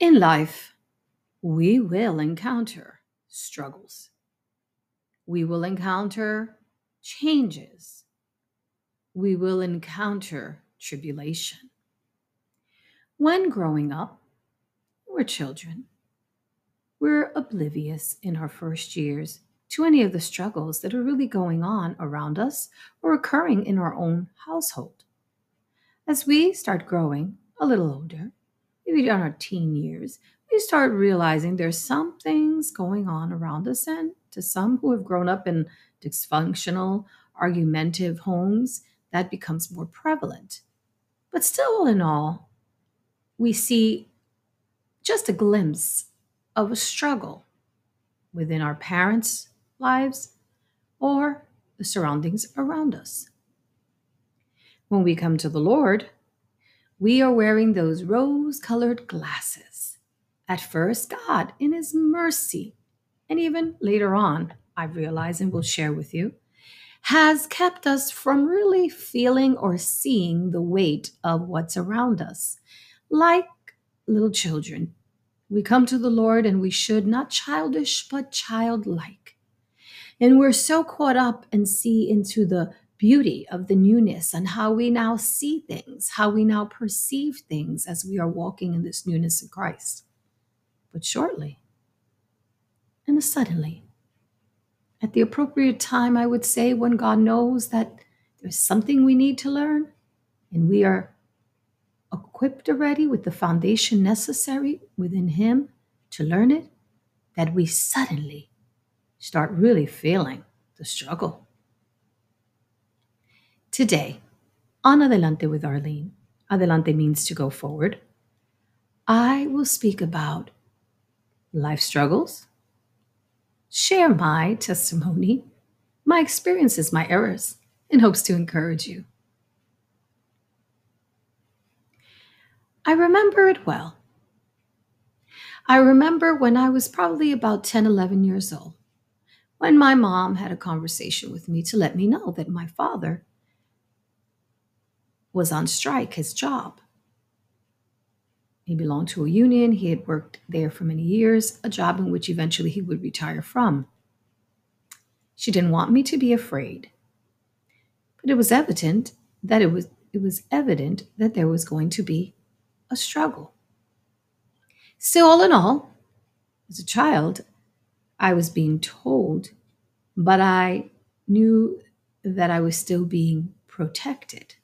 In life, we will encounter struggles. We will encounter changes. We will encounter tribulation. When growing up, we're children. We're oblivious in our first years to any of the struggles that are really going on around us or occurring in our own household. As we start growing a little older, maybe in our teen years, we start realizing there's some things going on around us. And to some who have grown up in dysfunctional, argumentative homes, that becomes more prevalent. But still, all in all, we see just a glimpse of a struggle within our parents' lives or the surroundings around us. When we come to the Lord, we are wearing those rose colored glasses. At first, God, in His mercy, and even later on, I realize and will share with you, has kept us from really feeling or seeing the weight of what's around us. Like little children, we come to the Lord and we should, not childish, but childlike. And we're so caught up and see into the beauty of the newness and how we now see things, how we now perceive things as we are walking in this newness of Christ. But shortly, and suddenly, at the appropriate time, I would say, when God knows that there's something we need to learn and we are equipped already with the foundation necessary within Him to learn it, that we suddenly start really feeling the struggle. Today, on Adelante with Arlene, Adelante means to go forward, I will speak about life struggles, share my testimony, my experiences, my errors, in hopes to encourage you. I remember it well. I remember when I was probably about 10, 11 years old, when my mom had a conversation with me to let me know that my father was on strike, his job. He belonged to a union. He had worked there for many years, a job in which eventually he would retire from. She didn't want me to be afraid. But it was evident that it was it was evident that there was going to be a struggle. Still, all in all, as a child, I was being told, but I knew that I was still being protected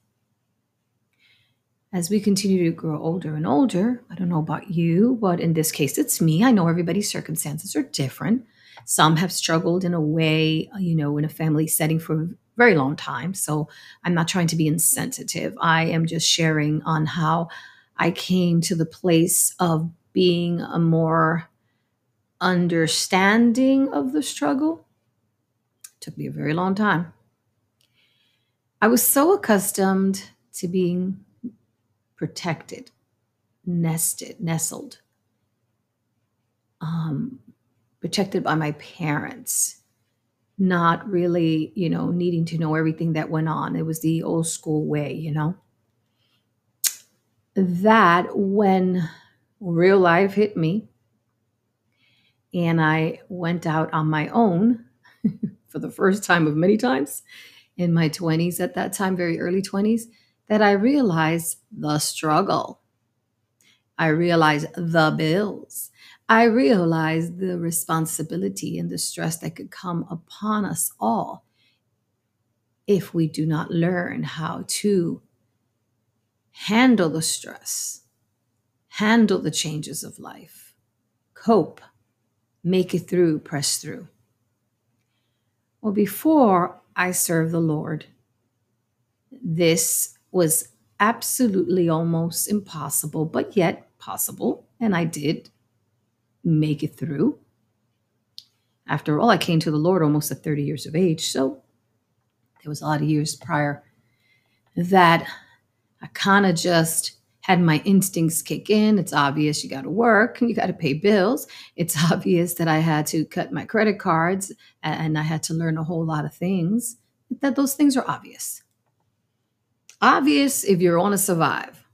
as we continue to grow older and older, I don't know about you, but in this case, it's me. I know everybody's circumstances are different. Some have struggled in a way, uh, you know, in a family setting for a very long time. So I'm not trying to be insensitive. I am just sharing on how I came to the place of being a more understanding of the struggle. It took me a very long time. I was so accustomed to being protected, nested, nestled, um, protected by my parents, not really, you know, needing to know everything that went on. It was the old school way, you know. That when real life hit me and I went out on my own for the first time of many times in my 20s at that time, very early 20s, that I realize the struggle. I realize the bills. I realize the responsibility and the stress that could come upon us all if we do not learn how to handle the stress, handle the changes of life, cope, make it through, press through. Well, before I served the Lord, this was absolutely almost impossible, but yet possible. And I did make it through. After all, I came to the Lord almost at 30 years of age. So there was a lot of years prior that I kind of just had my instincts kick in. It's obvious you got to work and you got to pay bills. It's obvious that I had to cut my credit cards and I had to learn a whole lot of things. That those things are obvious obvious if you're on to survive.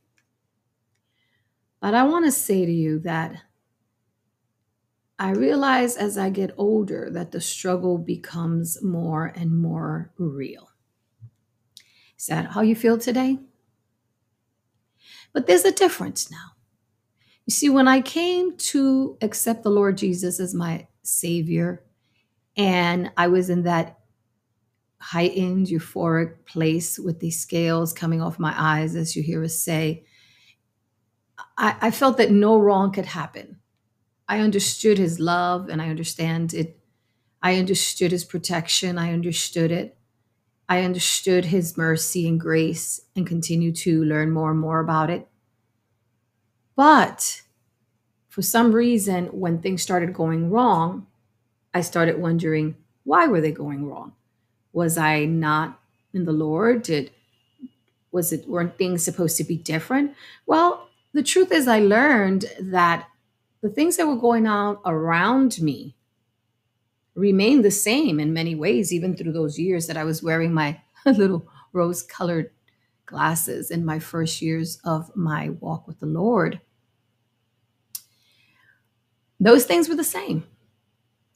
But I want to say to you that I realize as I get older that the struggle becomes more and more real. Is that how you feel today? But there's a difference now. You see, when I came to accept the Lord Jesus as my Savior, and I was in that heightened, euphoric place with these scales coming off my eyes, as you hear us say, I, I felt that no wrong could happen. I understood His love and I understand it. I understood His protection. I understood it. I understood His mercy and grace and continue to learn more and more about it. But for some reason, when things started going wrong, I started wondering why were they going wrong? Was I not in the Lord? Did was it weren't things supposed to be different? Well, the truth is I learned that the things that were going on around me remained the same in many ways, even through those years that I was wearing my little rose colored glasses in my first years of my walk with the Lord those things were the same.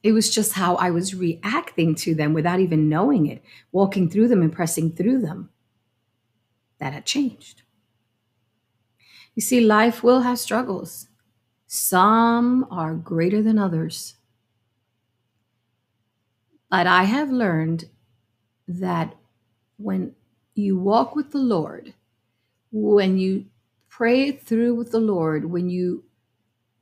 It was just how I was reacting to them without even knowing it, walking through them and pressing through them. That had changed. You see, life will have struggles. Some are greater than others. But I have learned that when you walk with the Lord, when you pray through with the Lord, when you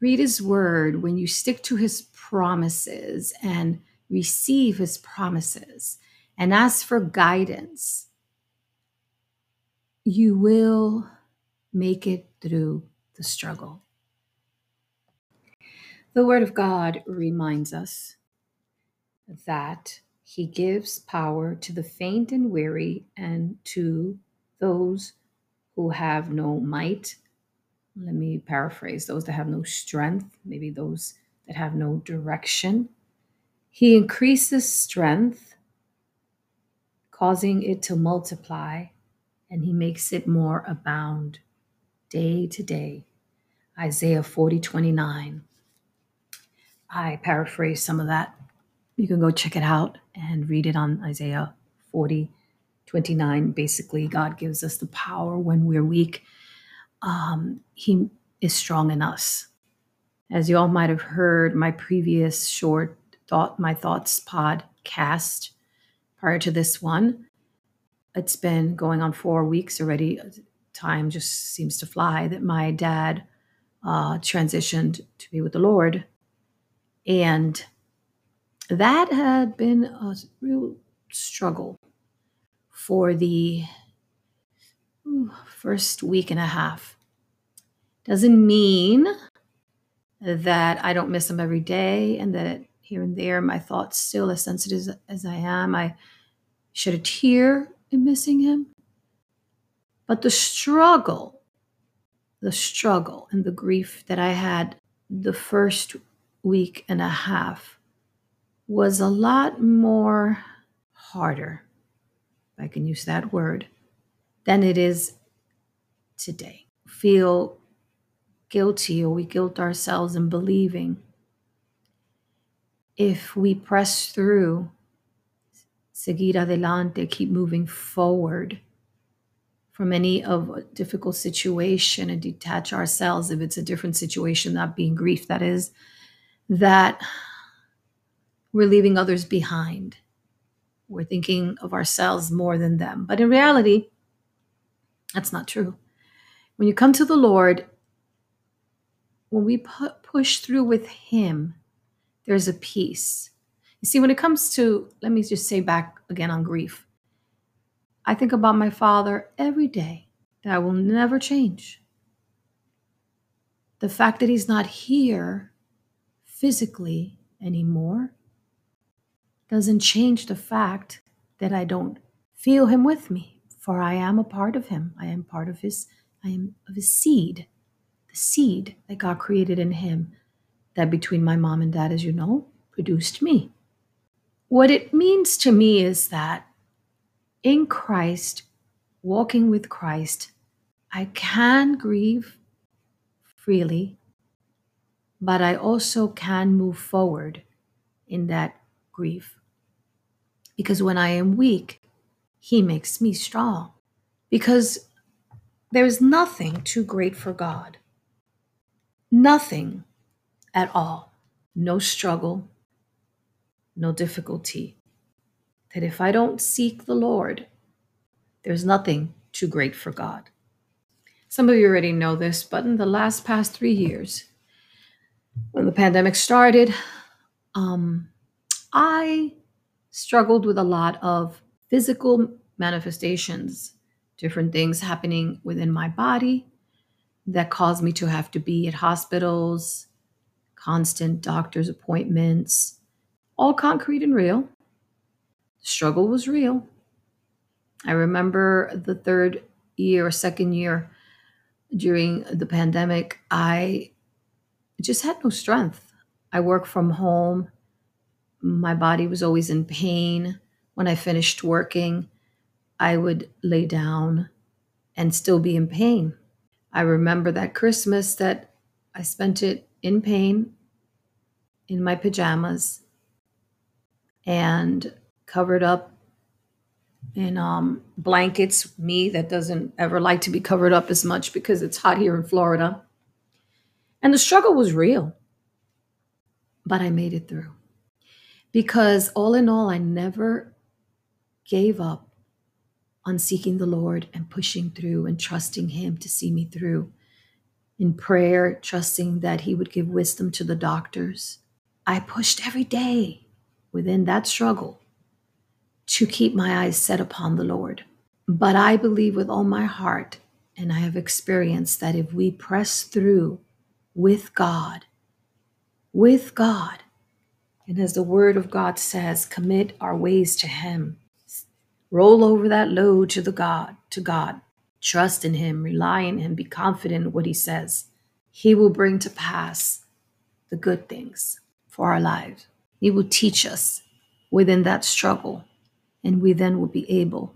read his word, when you stick to his promises and receive his promises and ask for guidance, you will make it through the struggle. The Word of God reminds us that He gives power to the faint and weary and to those who have no might let me paraphrase those that have no strength, maybe those that have no direction. He increases strength, causing it to multiply, and he makes it more abound day to day. Isaiah 40 29. I paraphrase some of that. You can go check it out and read it on Isaiah 40 29. Basically, God gives us the power when we're weak um, He is strong in us. As you all might have heard, my previous short thought, my thoughts podcast prior to this one, it's been going on four weeks already. Time just seems to fly that my dad uh, transitioned to be with the Lord. And that had been a real struggle for the first week and a half. Doesn't mean that I don't miss him every day and that here and there my thoughts still as sensitive as I am, I shed a tear in missing him. But the struggle, the struggle and the grief that I had the first week and a half was a lot more harder, if I can use that word, than it is today. Feel guilty or we guilt ourselves in believing. If we press through, seguir adelante, keep moving forward from any of a difficult situation and detach ourselves if it's a different situation, not being grief, that is, that we're leaving others behind. We're thinking of ourselves more than them. But in reality, that's not true. When you come to the Lord, when we pu- push through with Him, there's a peace. You see, when it comes to, let me just say back again on grief, I think about my father every day that will never change. The fact that he's not here physically anymore doesn't change the fact that I don't feel him with me for I am a part of him. I am part of his, I am of his seed, the seed that God created in him, that between my mom and dad, as you know, produced me. What it means to me is that in Christ, walking with Christ, I can grieve freely, but I also can move forward in that grief. Because when I am weak, He makes me strong. Because there is nothing too great for God. Nothing at all. No struggle, no difficulty. That if I don't seek the Lord, there's nothing too great for God. Some of you already know this, but in the last past three years, when the pandemic started, um, I struggled with a lot of physical manifestations, different things happening within my body that caused me to have to be at hospitals, constant doctor's appointments, all concrete and real. The struggle was real. I remember the third year or second year during the pandemic, I just had no strength. I worked from home. My body was always in pain. When I finished working, I would lay down and still be in pain. I remember that Christmas that I spent it in pain in my pajamas and covered up in um, blankets. Me that doesn't ever like to be covered up as much because it's hot here in Florida. And the struggle was real, but I made it through. Because all in all, I never gave up on seeking the Lord and pushing through and trusting Him to see me through. In prayer, trusting that He would give wisdom to the doctors. I pushed every day within that struggle to keep my eyes set upon the Lord. But I believe with all my heart, and I have experienced that if we press through with God, with God, and as the word of God says, commit our ways to Him. Roll over that load to the God, to God. Trust in Him, rely on Him, be confident in what He says. He will bring to pass the good things for our lives. He will teach us within that struggle and we then will be able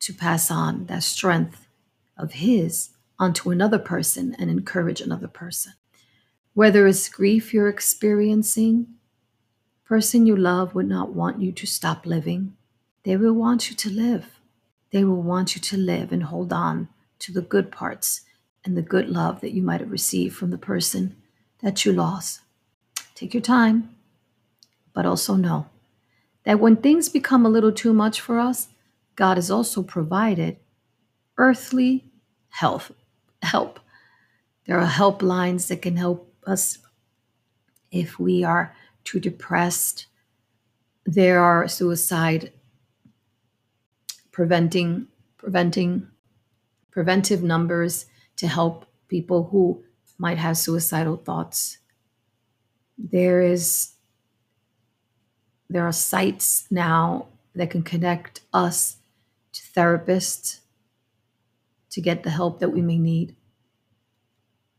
to pass on that strength of His onto another person and encourage another person. Whether it's grief you're experiencing, person you love would not want you to stop living. They will want you to live. They will want you to live and hold on to the good parts and the good love that you might have received from the person that you lost. Take your time, but also know that when things become a little too much for us, God has also provided earthly health help. There are helplines that can help us if we are too depressed. There are suicide preventing preventing preventive numbers to help people who might have suicidal thoughts. There is there are sites now that can connect us to therapists to get the help that we may need.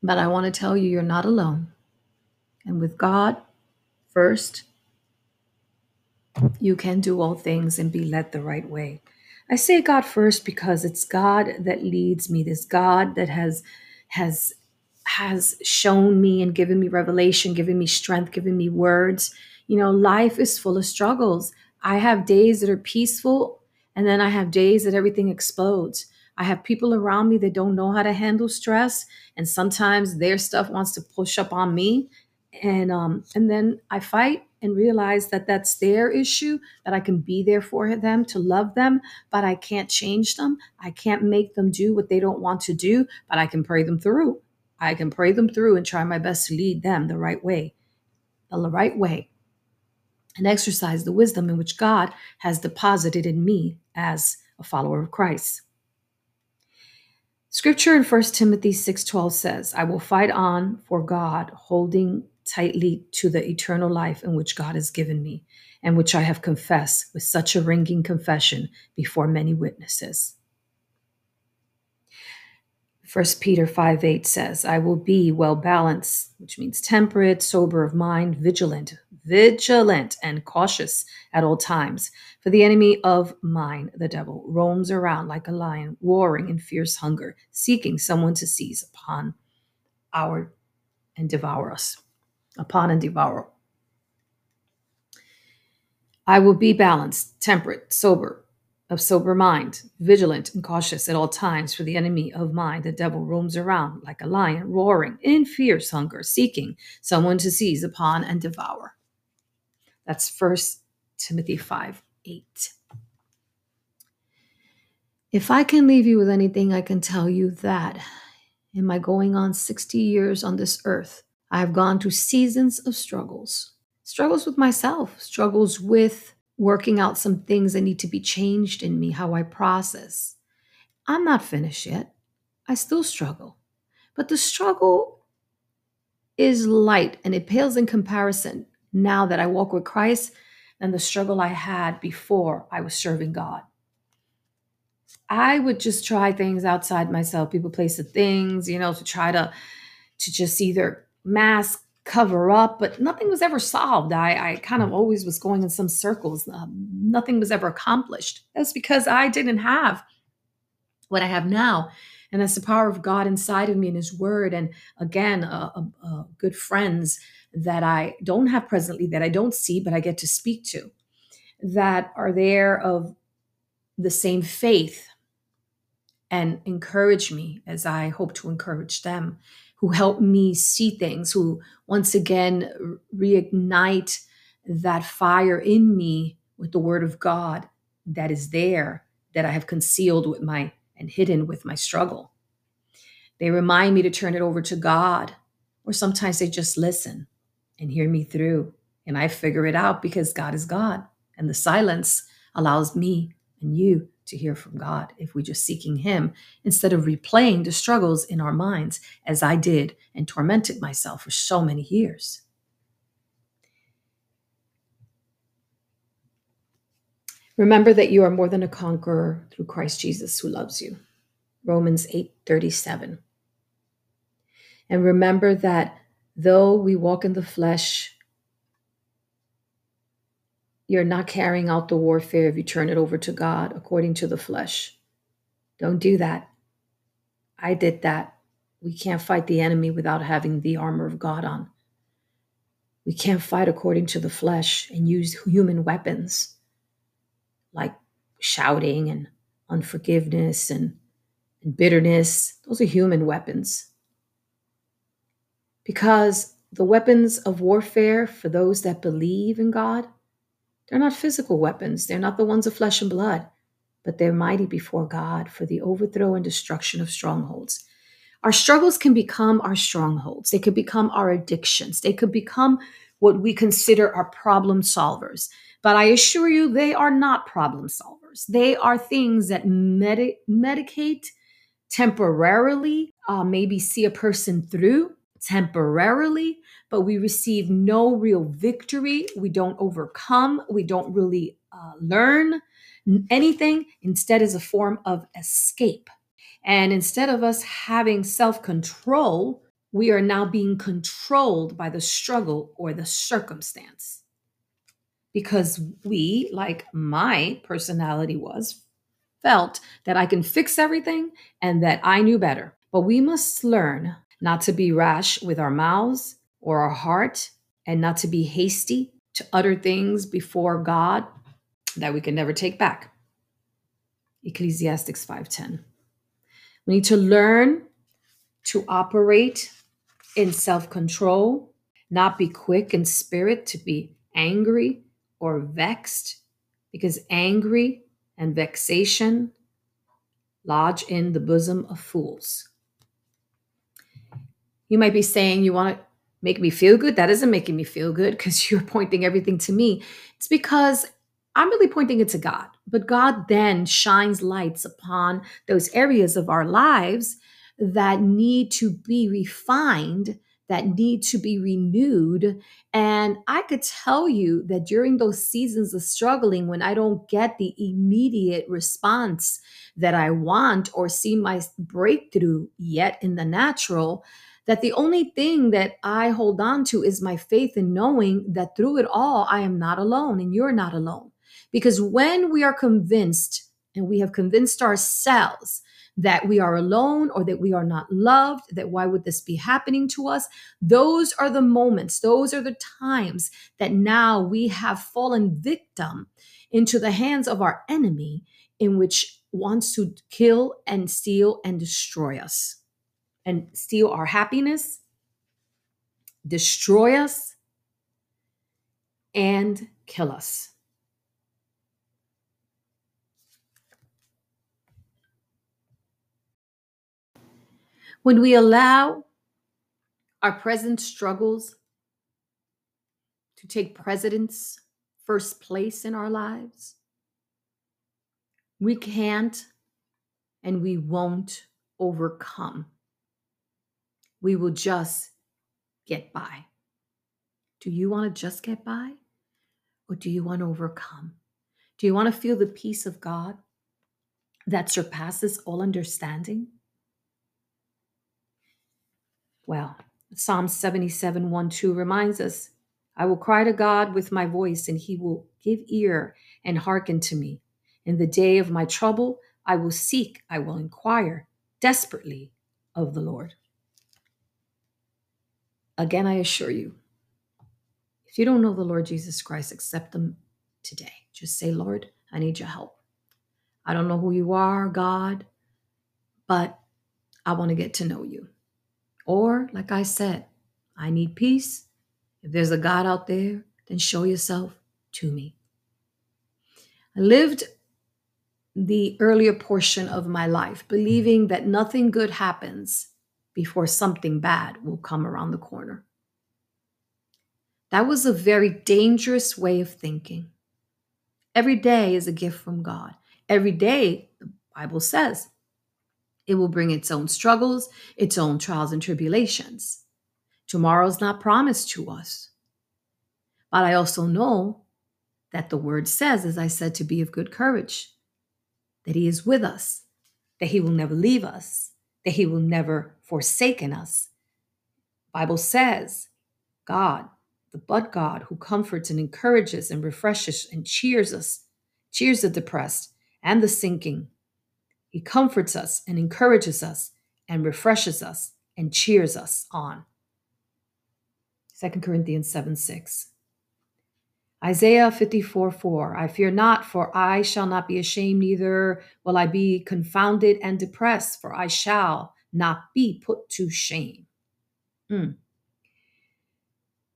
But I want to tell you, you're not alone. And with God first, you can do all things and be led the right way. I say God first because it's God that leads me. This God that has has has shown me and given me revelation, given me strength, given me words you know, life is full of struggles. I have days that are peaceful, and then I have days that everything explodes. I have people around me that don't know how to handle stress, and sometimes their stuff wants to push up on me, and um, and then I fight and realize that that's their issue. That I can be there for them to love them, but I can't change them. I can't make them do what they don't want to do, but I can pray them through. I can pray them through and try my best to lead them the right way, the right way and exercise the wisdom in which God has deposited in me as a follower of Christ. Scripture in 1 Timothy 6:12 says, "I will fight on for God, holding tightly to the eternal life in which God has given me, and which I have confessed with such a ringing confession before many witnesses." First Peter 5 8 says, I will be well balanced, which means temperate, sober of mind, vigilant, vigilant and cautious at all times. For the enemy of mine, the devil, roams around like a lion, roaring in fierce hunger, seeking someone to seize upon our and devour us, upon and devour. I will be balanced, temperate, sober, of sober mind, vigilant and cautious at all times, for the enemy of mine, the devil, roams around like a lion, roaring in fierce hunger, seeking someone to seize upon and devour. That's First Timothy 5 8. If I can leave you with anything, I can tell you that in my going on 60 years on this earth, I have gone through seasons of struggles struggles with myself, struggles with working out some things that need to be changed in me, how I process. I'm not finished yet. I still struggle. But the struggle is light and it pales in comparison now that I walk with Christ and the struggle I had before I was serving God. I would just try things outside myself, people, places, things, you know, to try to to just either mask cover up, but nothing was ever solved. I, I kind of always was going in some circles. Um, nothing was ever accomplished. That's because I didn't have what I have now. And that's the power of God inside of me and His Word. And again, uh, uh, uh, good friends that I don't have presently, that I don't see, but I get to speak to, that are there of the same faith and encourage me as I hope to encourage them who help me see things, who once again reignite that fire in me with the word of God that is there, that I have concealed with my and hidden with my struggle. They remind me to turn it over to God, or sometimes they just listen and hear me through. And I figure it out because God is God. And the silence allows me and you to hear from God if we're just seeking Him instead of replaying the struggles in our minds as I did and tormented myself for so many years. Remember that you are more than a conqueror through Christ Jesus who loves you. Romans 8:37. And remember that though we walk in the flesh, you're not carrying out the warfare if you turn it over to God according to the flesh. Don't do that. I did that. We can't fight the enemy without having the armor of God on. We can't fight according to the flesh and use human weapons like shouting and unforgiveness and, and bitterness. Those are human weapons. Because the weapons of warfare for those that believe in God they're not physical weapons, they're not the ones of flesh and blood, but they're mighty before God for the overthrow and destruction of strongholds. Our struggles can become our strongholds, they could become our addictions, they could become what we consider our problem solvers. But I assure you, they are not problem solvers. They are things that medi- medicate temporarily, uh, maybe see a person through temporarily, but we receive no real victory. We don't overcome. We don't really uh, learn anything. Instead, is a form of escape. And instead of us having self control, we are now being controlled by the struggle or the circumstance. Because we, like my personality was, felt that I can fix everything and that I knew better. But we must learn not to be rash with our mouths or our heart, and not to be hasty to utter things before God that we can never take back. Ecclesiastics 5:10. We need to learn to operate in self-control, not be quick in spirit to be angry or vexed, because angry and vexation lodge in the bosom of fools. You might be saying you want to make me feel good. That isn't making me feel good because you're pointing everything to me. It's because I'm really pointing it to God. But God then shines lights upon those areas of our lives that need to be refined, that need to be renewed. And I could tell you that during those seasons of struggling, when I don't get the immediate response that I want or see my breakthrough yet in the natural, that the only thing that I hold on to is my faith in knowing that through it all, I am not alone and you're not alone. Because when we are convinced and we have convinced ourselves that we are alone or that we are not loved, that why would this be happening to us? Those are the moments, those are the times that now we have fallen victim into the hands of our enemy, in which wants to kill and steal and destroy us and steal our happiness, destroy us, and kill us. When we allow our present struggles to take precedence, first place in our lives, we can't and we won't overcome. We will just get by. Do you want to just get by? Or do you want to overcome? Do you want to feel the peace of God that surpasses all understanding? Well, Psalm 77 1 2 reminds us I will cry to God with my voice, and he will give ear and hearken to me. In the day of my trouble, I will seek, I will inquire desperately of the Lord. Again, I assure you, if you don't know the Lord Jesus Christ, accept Him today. Just say, Lord, I need your help. I don't know who you are, God, but I want to get to know you. Or, like I said, I need peace. If there's a God out there, then show yourself to me. I lived the earlier portion of my life believing that nothing good happens before something bad will come around the corner. That was a very dangerous way of thinking. Every day is a gift from God. Every day, the Bible says, it will bring its own struggles, its own trials and tribulations. Tomorrow's not promised to us. But I also know that the word says, as I said, to be of good courage, that he is with us, that he will never leave us, that he will never forsaken us. Bible says, God, the but God who comforts and encourages and refreshes and cheers us, cheers the depressed and the sinking, he comforts us and encourages us and refreshes us and cheers us on. 2 Corinthians 7 6. Isaiah 54 4. I fear not, for I shall not be ashamed, neither will I be confounded and depressed, for I shall not be put to shame. Mm.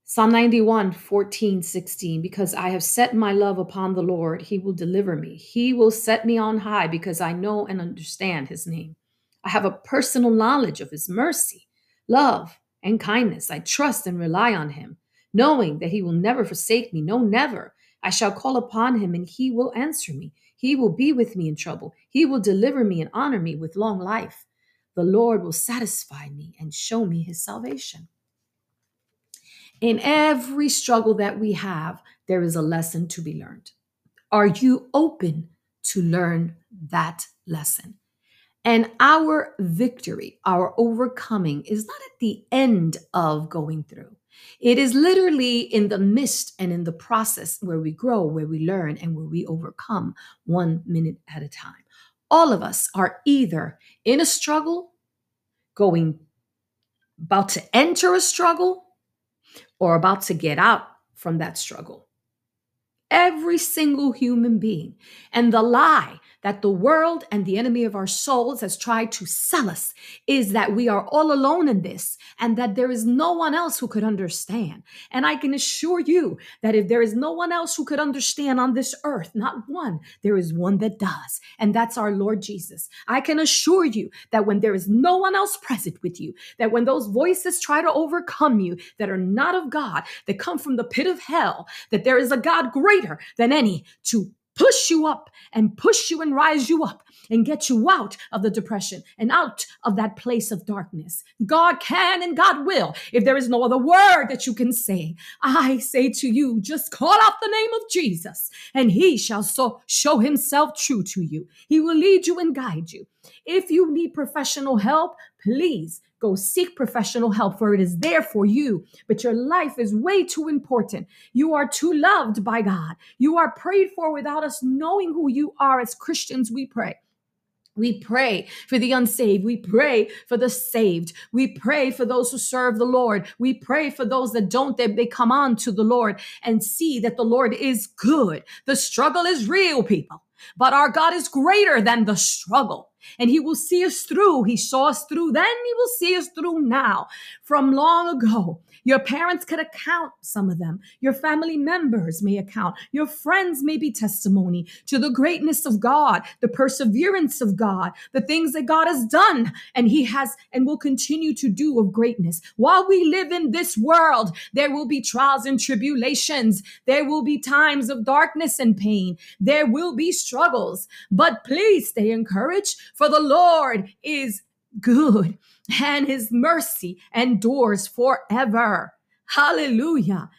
Psalm 91, 14, 16. Because I have set my love upon the Lord, he will deliver me. He will set me on high because I know and understand his name. I have a personal knowledge of his mercy, love, and kindness. I trust and rely on him, knowing that he will never forsake me. No, never. I shall call upon him and he will answer me. He will be with me in trouble. He will deliver me and honor me with long life. The Lord will satisfy me and show me his salvation. In every struggle that we have, there is a lesson to be learned. Are you open to learn that lesson? And our victory, our overcoming, is not at the end of going through. It is literally in the midst and in the process where we grow, where we learn, and where we overcome one minute at a time. All of us are either in a struggle, going about to enter a struggle, or about to get out from that struggle. Every single human being. And the lie that the world and the enemy of our souls has tried to sell us is that we are all alone in this and that there is no one else who could understand. And I can assure you that if there is no one else who could understand on this earth, not one, there is one that does. And that's our Lord Jesus. I can assure you that when there is no one else present with you, that when those voices try to overcome you that are not of God, that come from the pit of hell, that there is a God greater than any to push you up and push you and rise you up and get you out of the depression and out of that place of darkness. God can and God will. If there is no other word that you can say, I say to you, just call out the name of Jesus and he shall so show himself true to you. He will lead you and guide you. If you need professional help, please go seek professional help, for it is there for you. But your life is way too important. You are too loved by God. You are prayed for without us knowing who you are. As Christians, we pray. We pray for the unsaved. We pray for the saved. We pray for those who serve the Lord. We pray for those that don't, that they come on to the Lord and see that the Lord is good. The struggle is real, people, but our God is greater than the struggle and he will see us through. He saw us through then, he will see us through now. From long ago, your parents could account, some of them. Your family members may account. Your friends may be testimony to the greatness of God, the perseverance of God, the things that God has done and He has and will continue to do of greatness. While we live in this world, there will be trials and tribulations. There will be times of darkness and pain. There will be struggles. But please stay encouraged, for the Lord is good and his mercy endures forever. Hallelujah.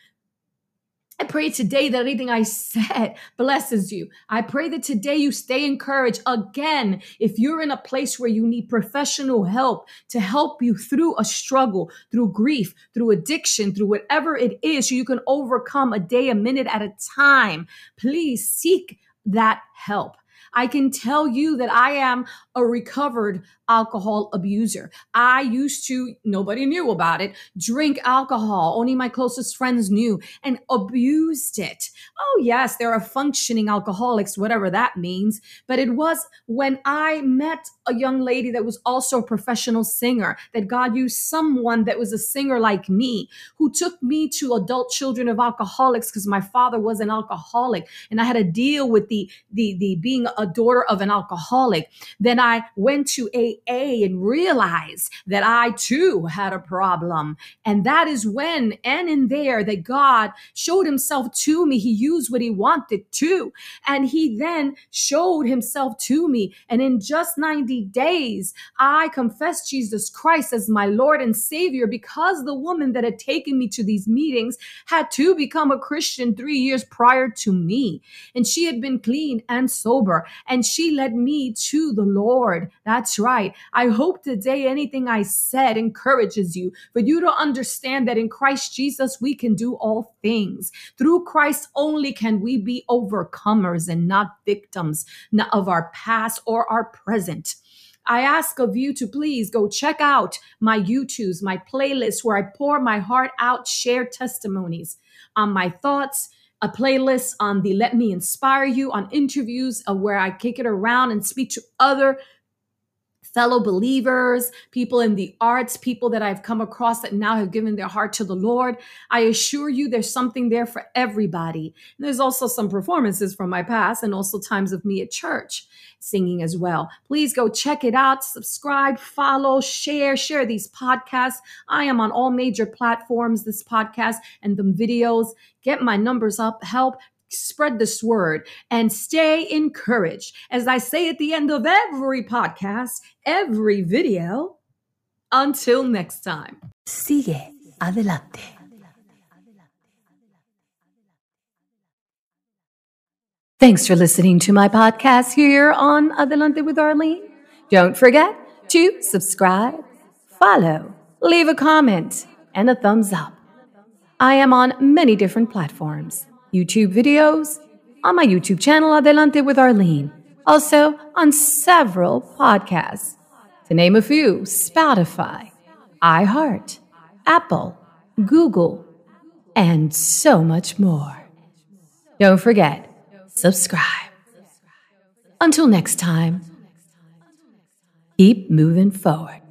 I pray today that anything I said blesses you. I pray that today you stay encouraged. Again, if you're in a place where you need professional help to help you through a struggle, through grief, through addiction, through whatever it is, so you can overcome a day, a minute at a time, please seek that help. I can tell you that I am a recovered alcohol abuser. I used to, nobody knew about it, drink alcohol. Only my closest friends knew and abused it. Oh, yes, there are functioning alcoholics, whatever that means. But it was when I met a young lady that was also a professional singer that God used someone that was a singer like me who took me to adult children of alcoholics because my father was an alcoholic and I had to deal with the, the, the being a daughter of an alcoholic. Then I went to AA and realized that I too had a problem. And that is when and in there that God showed himself to me. He used what he wanted to. And he then showed himself to me. And in just 90 days, I confessed Jesus Christ as my Lord and Savior because the woman that had taken me to these meetings had to become a Christian three years prior to me. And she had been clean and sober and she led me to the Lord. That's right. I hope today anything I said encourages you for you to understand that in Christ Jesus we can do all things. Through Christ only can we be overcomers and not victims of our past or our present. I ask of you to please go check out my YouTubes, my playlists where I pour my heart out, share testimonies on my thoughts, a playlist on the Let Me Inspire You, on interviews uh, where I kick it around and speak to other fellow believers, people in the arts, people that I've come across that now have given their heart to the Lord. I assure you there's something there for everybody. And there's also some performances from my past and also times of me at church singing as well. Please go check it out, subscribe, follow, share, share these podcasts. I am on all major platforms, this podcast and the videos. Get my numbers up, help spread this word and stay encouraged. As I say at the end of every podcast, every video, until next time. Sigue adelante. Thanks for listening to my podcast here on Adelante with Arlene. Don't forget to subscribe, follow, leave a comment, and a thumbs up. I am on many different platforms. YouTube videos, on my YouTube channel Adelante with Arlene, also on several podcasts. To name a few Spotify, iHeart, Apple, Google, and so much more. Don't forget, subscribe. Until next time, keep moving forward.